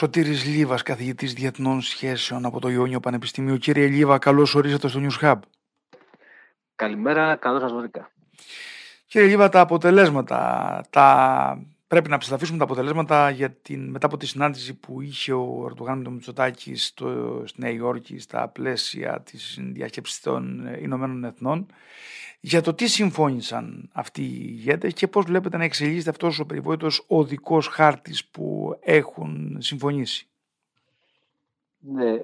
Σωτήρης Λίβας, καθηγητής διεθνών σχέσεων από το Ιόνιο Πανεπιστήμιο. Κύριε Λίβα, καλώς ορίσατε στο News Hub. Καλημέρα, καλώς σας βρήκα. Κύριε Λίβα, τα αποτελέσματα, τα... πρέπει να ψηφίσουμε τα αποτελέσματα για την... μετά από τη συνάντηση που είχε ο Ερντογάν με τον Μητσοτάκη στο... στη Νέα Υόρκη στα πλαίσια της διαχέψης των Ηνωμένων Εθνών για το τι συμφώνησαν αυτοί οι ηγέτες και πώς βλέπετε να εξελίσσεται αυτός ο περιβόητος οδικός χάρτης που έχουν συμφωνήσει. Ναι, ε,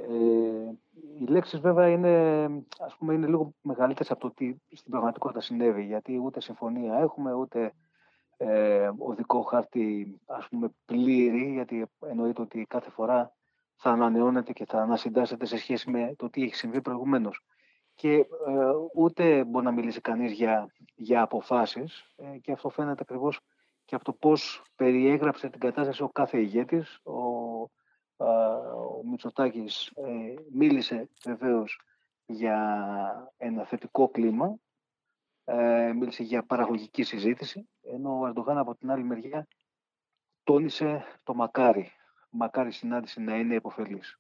οι λέξεις βέβαια είναι, ας πούμε, είναι λίγο μεγαλύτερες από το τι στην πραγματικότητα συνέβη, γιατί ούτε συμφωνία έχουμε, ούτε ε, οδικό χάρτη ας πούμε πλήρη, γιατί εννοείται ότι κάθε φορά θα ανανεώνεται και θα ανασυντάσσεται σε σχέση με το τι έχει συμβεί προηγουμένως και ε, ούτε μπορεί να μιλήσει κανείς για, για αποφάσεις ε, και αυτό φαίνεται ακριβώς και από το πώς περιέγραψε την κατάσταση ο κάθε ηγέτης. Ο, ε, ο Μητσοτάκης ε, μίλησε βεβαίως για ένα θετικό κλίμα, μίλησε για παραγωγική συζήτηση, ενώ ο Ερντογάν από την άλλη μεριά τόνισε το μακάρι, μακάρι συνάντηση να είναι υποφελής.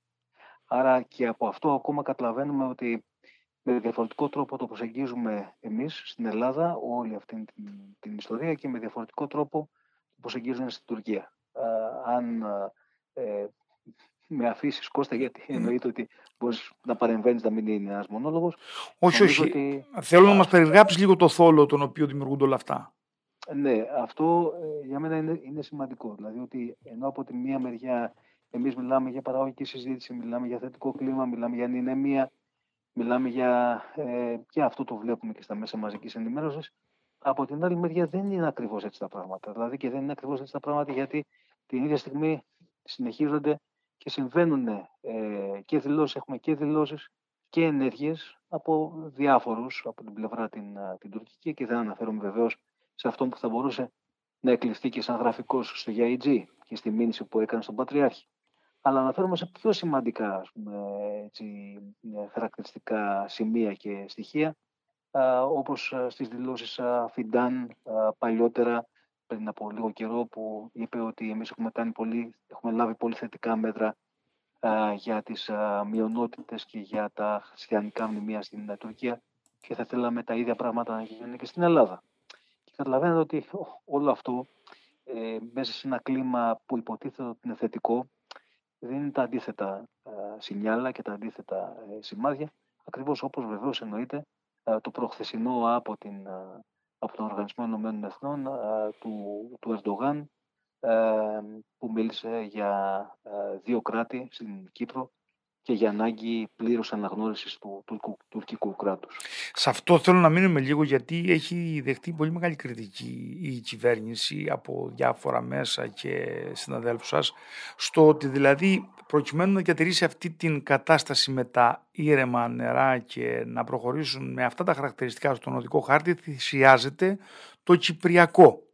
Άρα και από αυτό ακόμα καταλαβαίνουμε ότι με διαφορετικό τρόπο το προσεγγίζουμε εμείς στην Ελλάδα όλη αυτή την, την ιστορία και με διαφορετικό τρόπο το προσεγγίζουμε στην Τουρκία. αν ε, με αφήσεις Κώστα, γιατί εννοείται ότι μπορείς να παρεμβαίνεις να μην είναι ένας μονόλογος. Όχι, όχι. Ότι... Θέλω να μας περιγράψεις λίγο το θόλο τον οποίο δημιουργούνται όλα αυτά. Ναι, αυτό ε, για μένα είναι, είναι σημαντικό. Δηλαδή ότι ενώ από τη μία μεριά εμείς μιλάμε για παραγωγική συζήτηση, μιλάμε για θετικό κλίμα, μιλάμε για ανηνεμία, Μιλάμε για, ε, και αυτό το βλέπουμε και στα μέσα μαζικής ενημέρωσης. Από την άλλη μεριά δεν είναι ακριβώς έτσι τα πράγματα. Δηλαδή και δεν είναι ακριβώς έτσι τα πράγματα γιατί την ίδια στιγμή συνεχίζονται και συμβαίνουν ε, και δηλώσεις, έχουμε και δηλώσεις και ενέργειες από διάφορους από την πλευρά την, την τουρκική και δεν αναφέρομαι βεβαίως σε αυτό που θα μπορούσε να εκλειφθεί και σαν γραφικός στο YG και στη μήνυση που έκανε στον Πατριάρχη αλλά αναφέρομαι σε πιο σημαντικά ας πούμε, έτσι, ε, χαρακτηριστικά σημεία και στοιχεία, α, όπως στις δηλώσεις α, Φιντάν παλιότερα, πριν από λίγο καιρό, που είπε ότι εμείς έχουμε, κάνει πολύ, έχουμε λάβει πολύ θετικά μέτρα για τις α, μειονότητες και για τα χριστιανικά μνημεία στην ε, Τουρκία και θα θέλαμε τα ίδια πράγματα να γίνουν και στην Ελλάδα. Και καταλαβαίνετε ότι όλο αυτό ε, μέσα σε ένα κλίμα που υποτίθεται ότι είναι θετικό, δίνει τα αντίθετα ε, σινιάλα και τα αντίθετα ε, σημάδια, ακριβώς όπως βεβαίως εννοείται ε, το προχθεσινό από, την, από τον Οργανισμό Ενωμένων Εθνών του, του Ερντογάν που μίλησε για δύο κράτη στην Κύπρο και για ανάγκη πλήρους αναγνώρισης του τουρκικού, τουρκικού κράτους. Σε αυτό θέλω να μείνουμε λίγο γιατί έχει δεχτεί πολύ μεγάλη κριτική η κυβέρνηση από διάφορα μέσα και συναδέλφους σας στο ότι δηλαδή προκειμένου να διατηρήσει αυτή την κατάσταση με τα ήρεμα νερά και να προχωρήσουν με αυτά τα χαρακτηριστικά στον οδικό χάρτη θυσιάζεται το Κυπριακό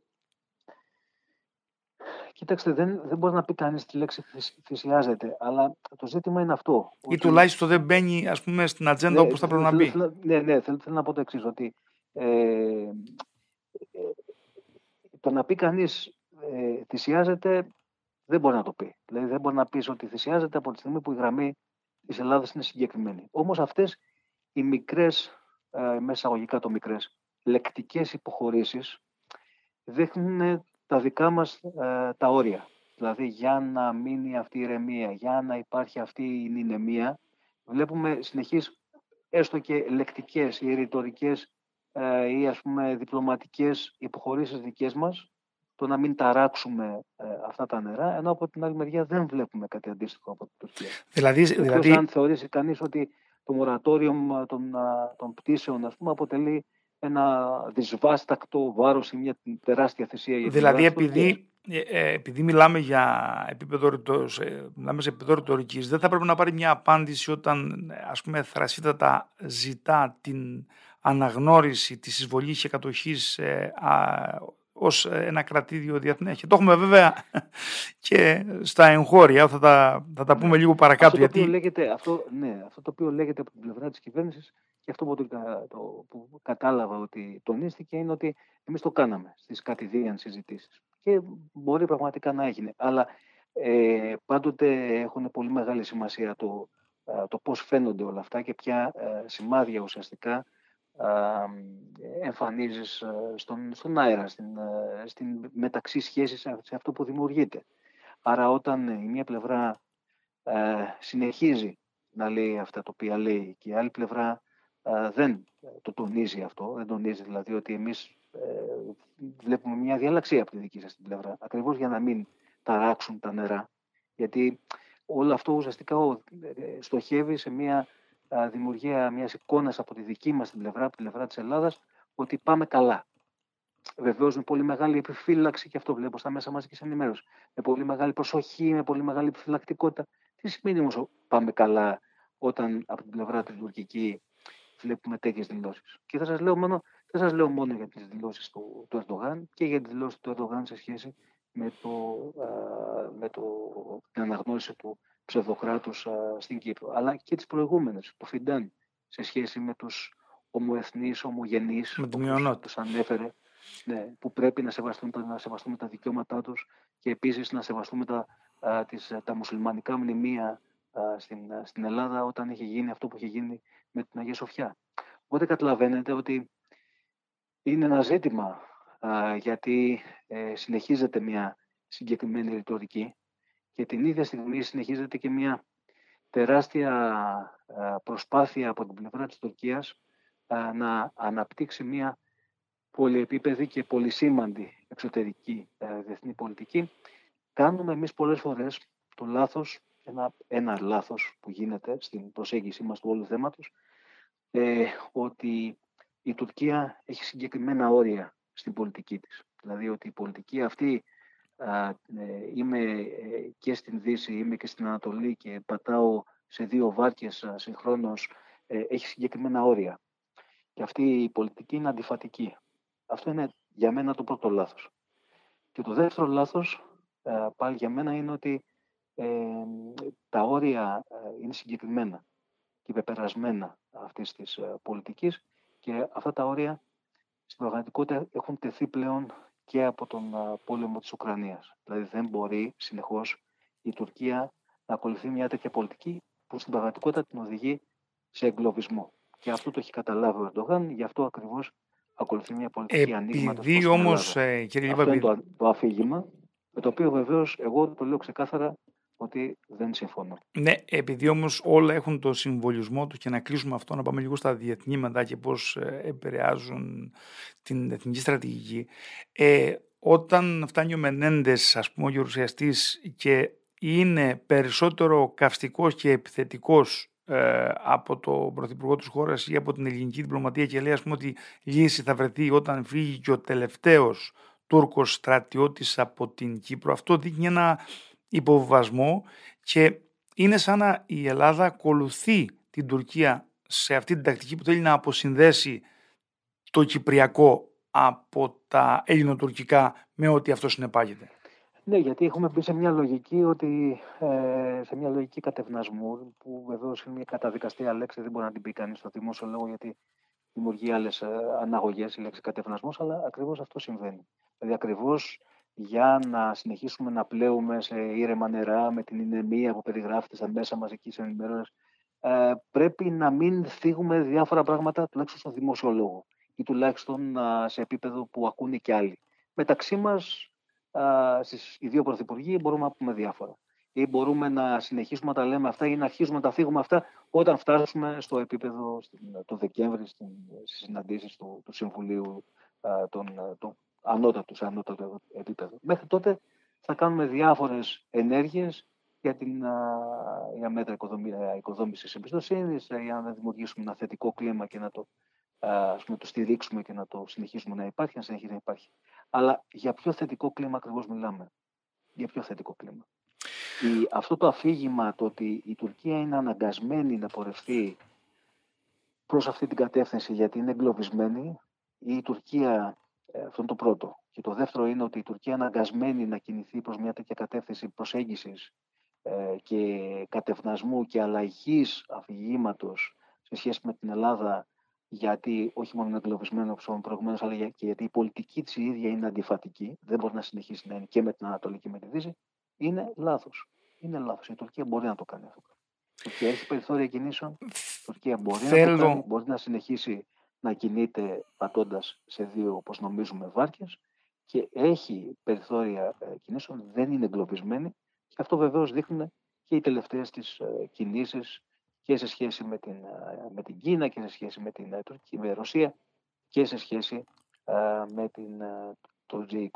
Κοίταξτε, δεν, δεν μπορεί να πει κανείς τη λέξη θυσιάζεται, αλλά το ζήτημα είναι αυτό. Ή τουλάχιστον δεν μπαίνει ας πούμε, στην ατζέντα ναι, όπως θα πρέπει να μπει. Ναι, ναι, θέλω, θέλω να πω το εξής, ότι ε, ε, το να πει κανείς ε, θυσιάζεται δεν μπορεί να το πει. Δηλαδή δεν μπορεί να πεις ότι θυσιάζεται από τη στιγμή που η γραμμή της Ελλάδας είναι συγκεκριμένη. Όμως αυτές οι μικρές, ε, μέσα αγωγικά το μικρές, λεκτικές υποχωρήσεις δείχνουν τα δικά μας ε, τα όρια. Δηλαδή για να μείνει αυτή η ηρεμία, για να υπάρχει αυτή η νηνεμία, βλέπουμε συνεχείς έστω και λεκτικές ή ρητορικές ε, ή ας πούμε διπλωματικές υποχωρήσεις δικές μας, το να μην ταράξουμε ε, αυτά τα νερά, ενώ από την άλλη μεριά δεν βλέπουμε κάτι αντίστοιχο από την Τουρκία. Δηλαδή, δηλαδή... Αν θεωρήσει κανείς ότι το μορατόριο των, των πτήσεων ας πούμε, αποτελεί ένα δυσβάστακτο βάρος ή μια τεράστια θυσία. Για δηλαδή επειδή, ε, ε, επειδή μιλάμε, για επίπεδο, ε, μιλάμε σε επίπεδο ρητορικής, δεν θα πρέπει να πάρει μια απάντηση όταν ας πούμε θρασίτατα ζητά την αναγνώριση της εισβολής και κατοχής ε, ως ένα κρατήδιο διεθνέ. Και το έχουμε βέβαια και στα εγχώρια, θα τα, θα τα πούμε ναι. λίγο παρακάτω. Αυτό, γιατί... το οποίο λέγεται, αυτό, ναι, αυτό το οποίο λέγεται από την πλευρά της κυβέρνησης και αυτό που, το, που κατάλαβα ότι τονίστηκε είναι ότι εμείς το κάναμε στις κατηδίαν συζητήσεις. Και μπορεί πραγματικά να έγινε. Αλλά ε, πάντοτε έχουν πολύ μεγάλη σημασία το, το πώς φαίνονται όλα αυτά και ποια σημάδια ουσιαστικά εμφανίζεις στον, στον αέρα, στην, στην μεταξύ σχέσης σε αυτό που δημιουργείται. Άρα όταν η μία πλευρά συνεχίζει να λέει αυτά τα οποία λέει και η άλλη πλευρά δεν το τονίζει αυτό, δεν τονίζει δηλαδή ότι εμείς ε, βλέπουμε μια διαλαξία από τη δική σας την πλευρά, ακριβώς για να μην ταράξουν τα νερά, γιατί όλο αυτό ουσιαστικά ε, στοχεύει σε μια δημιουργία μιας εικόνας από τη δική μας την πλευρά, από την πλευρά της Ελλάδας, ότι πάμε καλά. Βεβαίως με πολύ μεγάλη επιφύλαξη, και αυτό βλέπω στα μέσα μαζική ενημέρωση. Με πολύ μεγάλη προσοχή, με πολύ μεγάλη επιφυλακτικότητα. Τι σημαίνει όμως πάμε καλά όταν από την πλευρά τη τουρκική βλέπουμε τέτοιες δηλώσεις; Και θα σας λέω μόνο, δεν σας λέω μόνο για τις δηλώσεις του, του Ερντογάν και για τις δηλώσεις του Ερντογάν σε σχέση με, το, με το, την αναγνώριση του ψευδοκράτους στην Κύπρο, αλλά και τις προηγούμενες, το Φιντάν, σε σχέση με τους ομοεθνείς, ομογενείς, με όπως τους ανέφερε, ναι, που πρέπει να σεβαστούμε, να σεβαστούμε τα δικαιώματά τους και επίσης να σεβαστούμε τα, α, τις, τα μουσουλμανικά μνημεία στην, στην Ελλάδα όταν είχε γίνει αυτό που είχε γίνει με την Αγία Σοφιά. Οπότε καταλαβαίνετε ότι είναι ένα ζήτημα γιατί ε, συνεχίζεται μια συγκεκριμένη ρητορική και την ίδια στιγμή συνεχίζεται και μια τεράστια προσπάθεια από την πλευρά της Τουρκίας να αναπτύξει μια πολυεπίπεδη και πολυσήμαντη εξωτερική διεθνή πολιτική. Κάνουμε εμείς πολλές φορές το λάθος, ένα, ένα λάθος που γίνεται στην προσέγγιση μας του όλου θέματος, ε, ότι η Τουρκία έχει συγκεκριμένα όρια στην πολιτική της. Δηλαδή ότι η πολιτική αυτή ε, είμαι ε, και στην Δύση, είμαι και στην Ανατολή και πατάω σε δύο βάρκες συγχρόνως, ε, έχει συγκεκριμένα όρια. Και αυτή η πολιτική είναι αντιφατική. Αυτό είναι για μένα το πρώτο λάθος. Και το δεύτερο λάθος, πάλι για μένα, είναι ότι τα όρια είναι συγκεκριμένα και πεπερασμένα αυτής της πολιτικής και αυτά τα όρια στην πραγματικότητα έχουν τεθεί πλέον και από τον πόλεμο της Ουκρανίας. Δηλαδή δεν μπορεί συνεχώς η Τουρκία να ακολουθεί μια τέτοια πολιτική που στην πραγματικότητα την οδηγεί σε εγκλωβισμό. Και αυτό το έχει καταλάβει ο Ερντογάν, γι' αυτό ακριβώς ακολουθεί μια πολιτική ανοίγματος. Επειδή όμως, ε, κύριε Αυτό είναι το, το αφήγημα, με το οποίο βεβαίως εγώ το λέω ξεκάθαρα ότι δεν συμφωνώ. Ναι, επειδή όμως όλα έχουν το συμβολισμό του και να κλείσουμε αυτό, να πάμε λίγο στα διεθνήματα και πώς ε, επηρεάζουν την εθνική στρατηγική. Ε, όταν φτάνει ο Μενέντες, ας πούμε, ο γερουσιαστής και είναι περισσότερο καυστικός και επιθετικός ε, από τον πρωθυπουργό της χώρας ή από την ελληνική διπλωματία και λέει ας πούμε ότι λύση θα βρεθεί όταν φύγει και ο τελευταίος Τούρκος στρατιώτης από την Κύπρο. Αυτό δείχνει ένα υποβασμό και είναι σαν να η Ελλάδα ακολουθεί την Τουρκία σε αυτή την τακτική που θέλει να αποσυνδέσει το Κυπριακό από τα ελληνοτουρκικά με ό,τι αυτό συνεπάγεται. Ναι, γιατί έχουμε μπει σε μια λογική ότι ε, σε μια λογική κατευνασμού, που βεβαίω είναι μια καταδικαστή λέξη, δεν μπορεί να την πει κανείς στο δημόσιο λόγο, γιατί δημιουργεί άλλες αναγωγές η λέξη κατευνασμός, αλλά ακριβώς αυτό συμβαίνει. Δηλαδή, ακριβώς για να συνεχίσουμε να πλέουμε σε ήρεμα νερά με την ηνεμία που περιγράφεται στα μέσα μαζικής ενημέρωσης, ε, πρέπει να μην θίγουμε διάφορα πράγματα, τουλάχιστον στο δημόσιο λόγο ή τουλάχιστον σε επίπεδο που ακούνε και άλλοι. Μεταξύ μας, οι δύο πρωθυπουργοί, μπορούμε να πούμε διάφορα. Ή μπορούμε να συνεχίσουμε να τα λέμε αυτά ή να αρχίσουμε να τα θίγουμε αυτά όταν φτάσουμε στο επίπεδο το Δεκέμβρη στις συναντήσεις του, του Συμβουλίου των, των ανώτατος, σε ανώτατο επίπεδο. Μέχρι τότε θα κάνουμε διάφορες ενέργειες για την για μέτρα οικοδόμησης εμπιστοσύνης, για να δημιουργήσουμε ένα θετικό κλίμα και να το, ας πούμε, το στηρίξουμε και να το συνεχίσουμε να υπάρχει, να συνεχίσει να υπάρχει. Αλλά για ποιο θετικό κλίμα ακριβώς μιλάμε; Για ποιο θετικό κλίμα; Η, αυτό το αφήγημα το ότι η Τουρκία είναι αναγκασμένη να πορευτεί προς αυτή την κατεύθυνση γιατί είναι εγκλωβισμένη ή η Τουρκία ε, αυτό είναι το πρώτο. Και το δεύτερο είναι ότι η Τουρκία αναγκασμένη να κινηθεί προς μια τέτοια κατεύθυνση προσέγγισης ε, και κατευνασμού και αλλαγής αφηγήματος σε σχέση με την Ελλάδα γιατί όχι μόνο είναι εγκλωβισμένο όπως προηγουμένως, αλλά και γιατί η πολιτική της ίδια είναι αντιφατική, δεν μπορεί να συνεχίσει να είναι και με την Ανατολή και με τη Δύση, είναι λάθος. Είναι λάθος. Η Τουρκία μπορεί να το κάνει αυτό. Η Τουρκία έχει περιθώρια κινήσεων. Η Τουρκία μπορεί, Θέλω... να, το κάνει, μπορεί να συνεχίσει να κινείται πατώντας σε δύο, όπως νομίζουμε, βάρκες και έχει περιθώρια ε, κινήσεων, δεν είναι εγκλωβισμένη και αυτό βεβαίως δείχνουν και οι τελευταίες της ε, κινήσεις και σε σχέση με την, ε, με την Κίνα και σε σχέση με την Τουρκία, με Ρωσία και σε σχέση με την, το G20.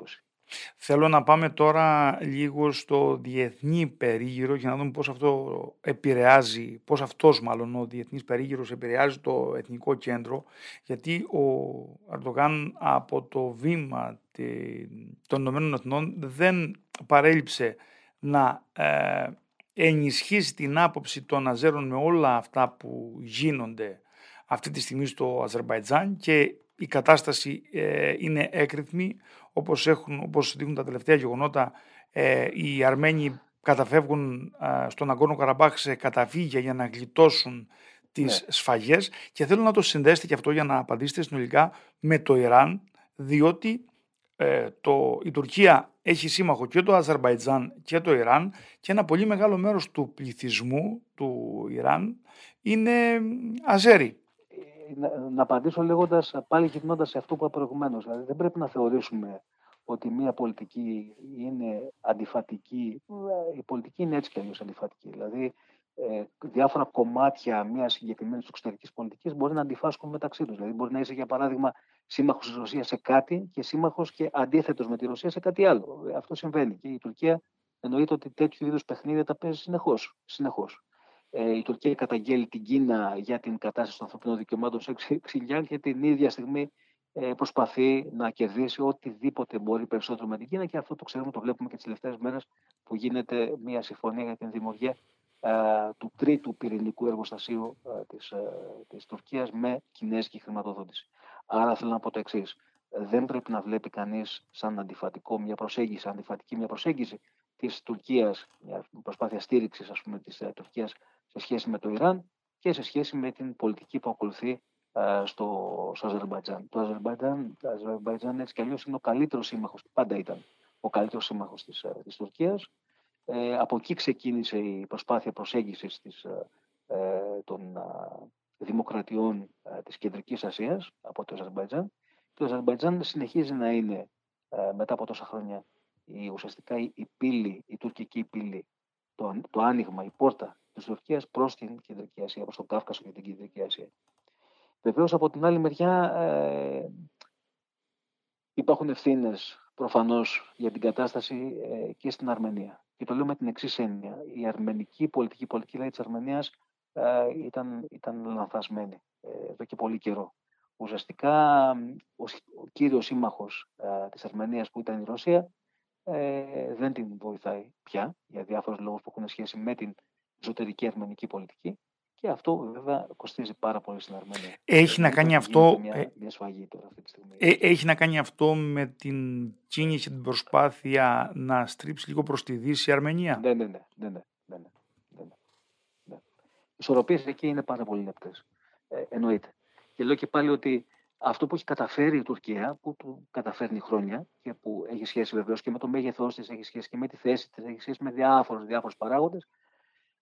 Θέλω να πάμε τώρα λίγο στο διεθνή περίγυρο για να δούμε πώς αυτό επηρεάζει, πώς αυτός μάλλον ο διεθνής περίγυρος επηρεάζει το Εθνικό Κέντρο, γιατί ο Αρντογάν από το βήμα των Ηνωμένων Εθνών δεν παρέλειψε να ε, ενισχύσει την άποψη των Αζέρων με όλα αυτά που γίνονται αυτή τη στιγμή στο Αζερβαϊτζάν και η κατάσταση ε, είναι έκρηθμη όπως, έχουν, όπως δείχνουν τα τελευταία γεγονότα ε, οι Αρμένοι καταφεύγουν ε, στον Αγκόνο Καραμπάχ σε καταφύγια για να γλιτώσουν τις ναι. σφαγές και θέλω να το συνδέσετε και αυτό για να απαντήσετε συνολικά με το Ιράν διότι ε, το, η Τουρκία έχει σύμμαχο και το Αζερβαϊτζάν και το Ιράν και ένα πολύ μεγάλο μέρος του πληθυσμού του Ιράν είναι Αζέρι να, απαντήσω λέγοντας, πάλι γυρνώντας σε αυτό που είπα προηγουμένως. Δηλαδή, δεν πρέπει να θεωρήσουμε ότι μια πολιτική είναι αντιφατική. Η πολιτική είναι έτσι κι αλλιώς αντιφατική. Δηλαδή, ε, διάφορα κομμάτια μιας συγκεκριμένης εξωτερικής πολιτικής μπορεί να αντιφάσκουν μεταξύ τους. Δηλαδή, μπορεί να είσαι, για παράδειγμα, σύμμαχος της Ρωσίας σε κάτι και σύμμαχος και αντίθετος με τη Ρωσία σε κάτι άλλο. Αυτό συμβαίνει. Και η Τουρκία εννοείται ότι τέτοιου είδους παιχνίδια τα παίζει συνεχώς. Ε, η Τουρκία καταγγέλει την Κίνα για την κατάσταση των ανθρωπίνων δικαιωμάτων σε Ξιλιάν και την ίδια στιγμή ε, προσπαθεί να κερδίσει οτιδήποτε μπορεί περισσότερο με την Κίνα και αυτό το ξέρουμε, το βλέπουμε και τις τελευταίες μέρες που γίνεται μια συμφωνία για την δημιουργία ε, του τρίτου πυρηνικού εργοστασίου της, της Τουρκίας με κινέζικη χρηματοδότηση. Άρα θέλω να πω το εξής. Δεν πρέπει να βλέπει κανείς σαν αντιφατικό μια προσέγγιση, αντιφατική μια προσέγγιση της Τουρκίας, μια προσπάθεια στήριξης ας πούμε της Τουρκίας σε σχέση με το Ιράν και σε σχέση με την πολιτική που ακολουθεί στο, στο Αζερμπαϊτζάν. Το Αζερμπαϊτζάν, το Αζερμπαϊτζάν έτσι κι αλλιώς είναι ο καλύτερος σύμμαχος, πάντα ήταν ο καλύτερος σύμμαχος της, της Τουρκίας. Ε, από εκεί ξεκίνησε η προσπάθεια προσέγγισης της, ε, των δημοκρατιών ε, της Κεντρικής Ασίας από το Αζερμπαϊτζάν. Το Αζερμπαϊτζάν συνεχίζει να είναι μετά από τόσα χρόνια η, ουσιαστικά η, η πύλη, η τουρκική πύλη, το, το άνοιγμα, η πόρτα της Τουρκίας προς την Κεντρική Ασία, προς τον Κάφκασο και την Κεντρική Ασία. Βεβαίως από την άλλη μεριά ε, υπάρχουν ευθύνες προφανώς για την κατάσταση ε, και στην Αρμενία. Και το λέω με την εξής έννοια. Η αρμενική πολιτική, πολιτική λέει της Αρμενίας ε, ήταν, ήταν λανθασμένη ε, εδώ και πολύ καιρό. Ουσιαστικά ο, ο κύριος σύμμαχος ε, της Αρμενίας που ήταν η Ρωσία ε, δεν την βοηθάει πια για διάφορους λόγους που έχουν σχέση με την εσωτερική αρμενική πολιτική. Και αυτό βέβαια κοστίζει πάρα πολύ στην Αρμενία. Έχει να κάνει αυτό. Μια, ε, μια σφαγή τώρα αυτή τη στιγμή. Ε, έχει να κάνει αυτό με την κίνηση, την προσπάθεια να στρίψει λίγο προς τη Δύση η Αρμενία; Ναι, ναι, ναι. ναι, ναι, ναι, ναι, ναι. ναι. Οι ισορροπίες εκεί είναι πάρα πολύ λεπτές. Ε, εννοείται. Και λέω και πάλι ότι αυτό που έχει καταφέρει η Τουρκία, που του καταφέρνει χρόνια και που έχει σχέση βεβαίως και με το μέγεθός της, έχει σχέση και με τη θέση της, έχει σχέση με διάφορους διάφορους παράγοντες,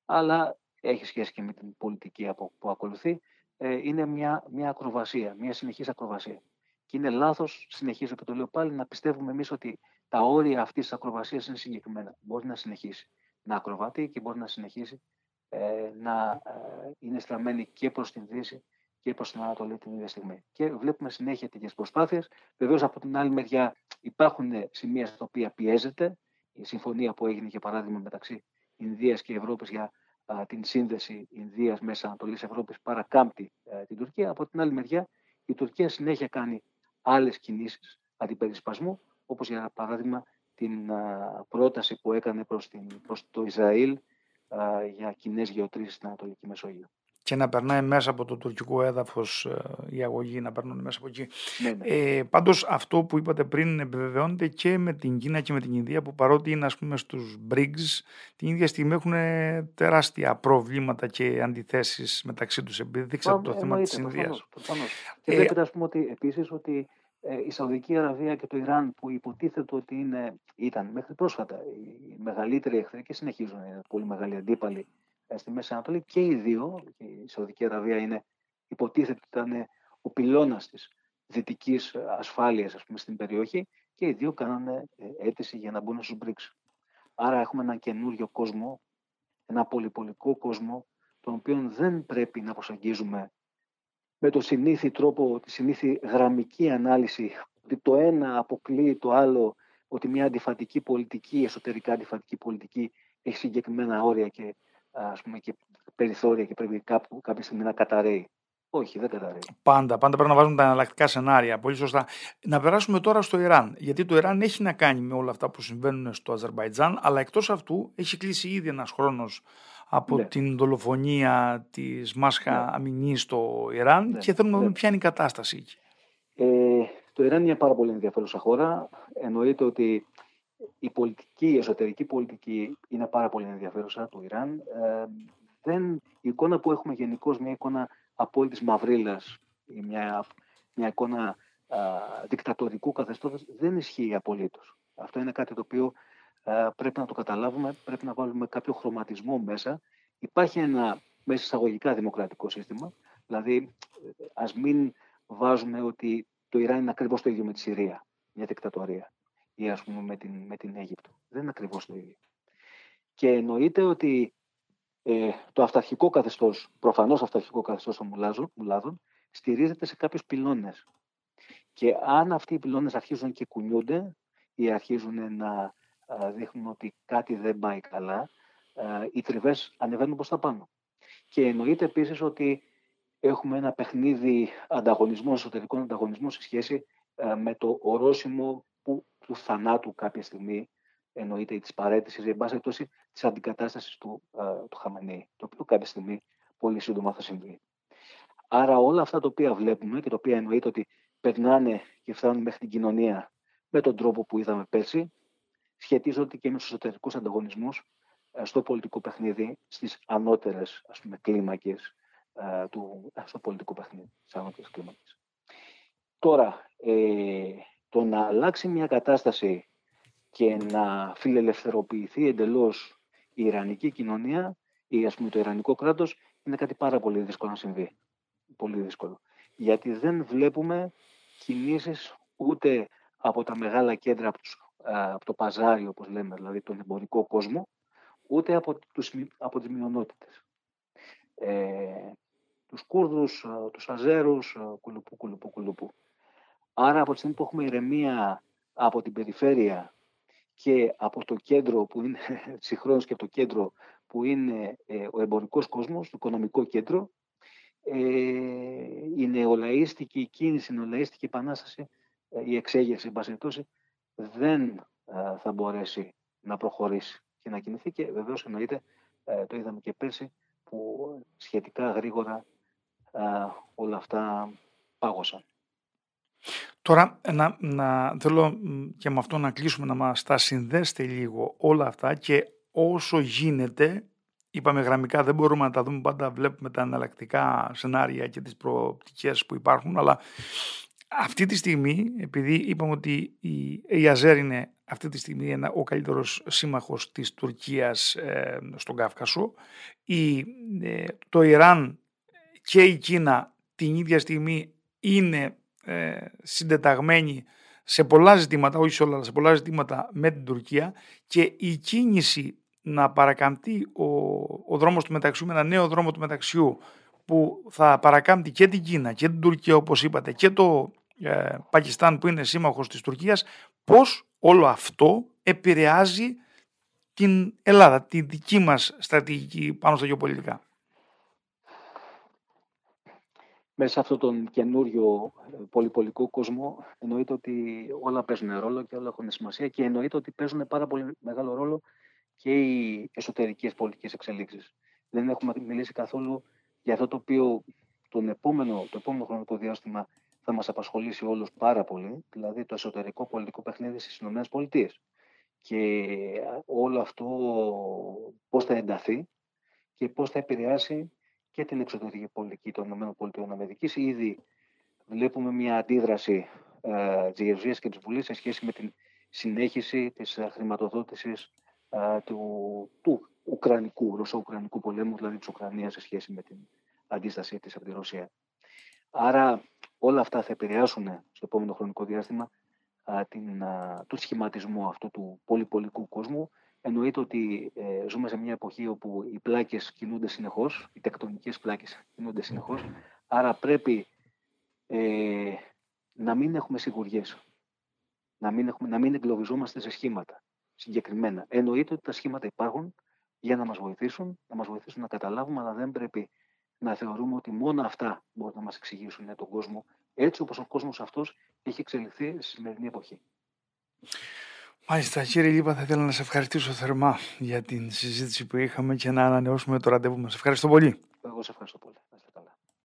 αλλά έχει σχέση και με την πολιτική που ακολουθεί, ε, είναι μια, μια ακροβασία, μια συνεχής ακροβασία. Και είναι λάθος, συνεχίζω και το λέω πάλι, να πιστεύουμε εμείς ότι τα όρια αυτής της ακροβασίας είναι συγκεκριμένα. Μπορεί να συνεχίσει να ακροβατεί και μπορεί να συνεχίσει ε, να ε, είναι στραμμένη και προς την Δύση και προς την Ανατολή την ίδια στιγμή. Και βλέπουμε συνέχεια τέτοιες προσπάθειες. Βεβαίως από την άλλη μεριά υπάρχουν σημεία στα οποία πιέζεται. Η συμφωνία που έγινε για παράδειγμα μεταξύ Ινδίας και Ευρώπης για την σύνδεση Ινδίας μέσα Ανατολής Ευρώπης παρακάμπτει ε, την Τουρκία. Από την άλλη μεριά η Τουρκία συνέχεια κάνει άλλες κινήσεις αντιπερισπασμού όπως για παράδειγμα την πρόταση που έκανε προς, την, προς το Ισραήλ για κοινές γεωτρήσεις στην Ανατολική Μεσόγειο και να περνάει μέσα από το τουρκικό έδαφος ε, η αγωγή, να περνούν μέσα από εκεί. Ναι, ναι. Ε, πάντως αυτό που είπατε πριν επιβεβαιώνεται και με την Κίνα και με την Ινδία που παρότι είναι ας πούμε στους BRICS την ίδια στιγμή έχουν τεράστια προβλήματα και αντιθέσεις μεταξύ τους επειδή δείξατε το θέμα της Ινδίας. Και ε, βλέπετε ας πούμε ότι επίσης ότι ε, η Σαουδική Αραβία και το Ιράν που υποτίθεται ότι είναι, ήταν μέχρι πρόσφατα οι μεγαλύτεροι εχθροί και συνεχίζουν είναι πολύ μεγάλοι αντίπαλοι ε, στη Μέση Ανατολή και οι δύο, η Σαουδική Αραβία είναι υποτίθεται ότι ήταν ο πυλώνας της δυτικής ασφάλειας ας πούμε, στην περιοχή και οι δύο κάνανε ε, αίτηση για να μπουν στους BRICS. Άρα έχουμε έναν καινούριο κόσμο, ένα πολυπολικό κόσμο, τον οποίο δεν πρέπει να προσεγγίζουμε με το συνήθι τρόπο, τη συνήθι γραμμική ανάλυση, ότι το ένα αποκλείει το άλλο, ότι μια αντιφατική πολιτική, εσωτερικά αντιφατική πολιτική, έχει συγκεκριμένα όρια και, ας πούμε, και περιθώρια και πρέπει κάπου, κάποια στιγμή να καταραίει. Όχι, δεν καταραίει. Πάντα, πάντα πρέπει να βάζουμε τα εναλλακτικά σενάρια. Πολύ σωστά. Να περάσουμε τώρα στο Ιράν. Γιατί το Ιράν έχει να κάνει με όλα αυτά που συμβαίνουν στο Αζερβαϊτζάν, αλλά εκτός αυτού έχει κλείσει ήδη ένας χρόνος από ναι. την δολοφονία της Μάσχα ναι. Αμινή στο Ιράν ναι. και θέλουμε να δούμε ναι. ποια είναι η κατάσταση εκεί. Ε, το Ιράν είναι μια πάρα πολύ ενδιαφέρουσα χώρα. Εννοείται ότι η πολιτική, η εσωτερική πολιτική είναι πάρα πολύ ενδιαφέρουσα του Ιράν. Ε, δεν, η εικόνα που έχουμε γενικώ μια εικόνα απόλυτης μαυρίλας, μια, μια εικόνα α, δικτατορικού καθεστώτος δεν ισχύει απολύτως. Αυτό είναι κάτι το οποίο πρέπει να το καταλάβουμε, πρέπει να βάλουμε κάποιο χρωματισμό μέσα. Υπάρχει ένα μέσα εισαγωγικά δημοκρατικό σύστημα, δηλαδή ας μην βάζουμε ότι το Ιράν είναι ακριβώς το ίδιο με τη Συρία, μια δικτατορία, ή ας πούμε με την, με την Αίγυπτο. Δεν είναι ακριβώς το ίδιο. Και εννοείται ότι ε, το αυταρχικό καθεστώς, προφανώς αυταρχικό καθεστώς των μουλάδων, στηρίζεται σε κάποιους πυλώνες. Και αν αυτοί οι πυλώνες αρχίζουν και κουνιούνται ή αρχίζουν να δείχνουν ότι κάτι δεν πάει καλά, οι τριβές ανεβαίνουν προς τα πάνω. Και εννοείται επίσης ότι έχουμε ένα παιχνίδι ανταγωνισμού, εσωτερικών ανταγωνισμών σε σχέση με το ορόσημο που, του θανάτου κάποια στιγμή εννοείται τη παρέτηση ή εν πάση περιπτώσει της αντικατάστασης του, του Χαμενή, το οποίο κάποια στιγμή πολύ σύντομα θα συμβεί. Άρα όλα αυτά τα οποία βλέπουμε και τα οποία εννοείται ότι περνάνε και φτάνουν μέχρι την κοινωνία με τον τρόπο που είδαμε πέρσι, σχετίζονται και με τους εσωτερικούς ανταγωνισμούς ε, στο πολιτικό παιχνίδι, στις ανώτερες κλίμακες ε, του, ε, στο πολιτικό παιχνίδι, στις ανώτερες κλίμακες. Τώρα, ε, το να αλλάξει μια κατάσταση και να φιλελευθερωποιηθεί εντελώς η Ιρανική κοινωνία ή ας πούμε το Ιρανικό κράτος είναι κάτι πάρα πολύ δύσκολο να συμβεί. Πολύ δύσκολο. Γιατί δεν βλέπουμε κινήσεις ούτε από τα μεγάλα κέντρα, από, το παζάρι όπως λέμε, δηλαδή τον εμπορικό κόσμο, ούτε από, τους, από τις μειονότητες. Ε, τους Κούρδους, τους Αζέρους, κουλουπού, κουλουπού, κουλουπού. Άρα από τη στιγμή που έχουμε ηρεμία από την περιφέρεια και από το κέντρο που είναι συγχρόνως και από το κέντρο που είναι ε, ο εμπορικός κόσμος, το οικονομικό κέντρο, ε, η νεολαίστικη κίνηση, η νεολαίστικη επανάσταση, ε, η εξέγερση, εν δεν θα μπορέσει να προχωρήσει και να κινηθεί και βεβαίως εννοείται, το είδαμε και πέρσι, που σχετικά γρήγορα όλα αυτά πάγωσαν. Τώρα να, να, θέλω και με αυτό να κλείσουμε να μας τα συνδέσετε λίγο όλα αυτά και όσο γίνεται, είπαμε γραμμικά δεν μπορούμε να τα δούμε πάντα, βλέπουμε τα εναλλακτικά σενάρια και τις προοπτικές που υπάρχουν, αλλά αυτή τη στιγμή, επειδή είπαμε ότι η, η Αζέρ είναι αυτή τη στιγμή ένα, ο καλύτερος σύμμαχος της Τουρκίας ε, στον Κάφκασο, η, ε, το Ιράν και η Κίνα την ίδια στιγμή είναι ε, συντεταγμένη σε πολλά ζητήματα, όχι σε όλα, αλλά σε πολλά ζητήματα με την Τουρκία και η κίνηση να παρακαμπτεί ο, ο δρόμος του μεταξιού με ένα νέο δρόμο του μεταξιού που θα παρακάμπτει και την Κίνα και την Τουρκία όπως είπατε και το ε, Πακιστάν που είναι σύμμαχος της Τουρκίας πώς όλο αυτό επηρεάζει την Ελλάδα, τη δική μας στρατηγική πάνω στα γεωπολιτικά. Μέσα σε αυτόν τον καινούριο ε, πολυπολικό κόσμο εννοείται ότι όλα παίζουν ρόλο και όλα έχουν σημασία και εννοείται ότι παίζουν πάρα πολύ μεγάλο ρόλο και οι εσωτερικές πολιτικές εξελίξεις. Δεν έχουμε μιλήσει καθόλου για αυτό το οποίο τον επόμενο, το επόμενο χρονικό διάστημα θα μας απασχολήσει όλους πάρα πολύ, δηλαδή το εσωτερικό πολιτικό παιχνίδι στις ΗΠΑ. Και όλο αυτό πώς θα ενταθεί και πώς θα επηρεάσει και την εξωτερική πολιτική των ΗΠΑ. Ήδη βλέπουμε μια αντίδραση ε, της Γερουσίας και της Βουλής σε σχέση με την συνέχιση της ε, χρηματοδότησης ε, του, του Ουκρανικού, Ρωσο-Ουκρανικού πολέμου, δηλαδή της Ουκρανίας σε σχέση με την αντίστασή της από τη Ρωσία. Άρα όλα αυτά θα επηρεάσουν στο επόμενο χρονικό διάστημα α, την, α, το σχηματισμό αυτού του πολυπολικού κόσμου. Εννοείται ότι ε, ζούμε σε μια εποχή όπου οι πλάκες κινούνται συνεχώς, οι τεκτονικές πλάκες κινούνται συνεχώς, άρα πρέπει ε, να μην έχουμε σιγουριές, να μην, έχουμε, να μην εγκλωβιζόμαστε σε σχήματα συγκεκριμένα. Εννοείται ότι τα σχήματα υπάρχουν για να μας βοηθήσουν, να μας βοηθήσουν να καταλάβουμε, αλλά δεν πρέπει να θεωρούμε ότι μόνο αυτά μπορούν να μας εξηγήσουν τον κόσμο έτσι όπως ο κόσμος αυτός έχει εξελιχθεί στη σημερινή εποχή. Μάλιστα, κύριε Λίπα, θα ήθελα να σε ευχαριστήσω θερμά για την συζήτηση που είχαμε και να ανανεώσουμε το ραντεβού μας. Ευχαριστώ πολύ. Εγώ σε ευχαριστώ πολύ.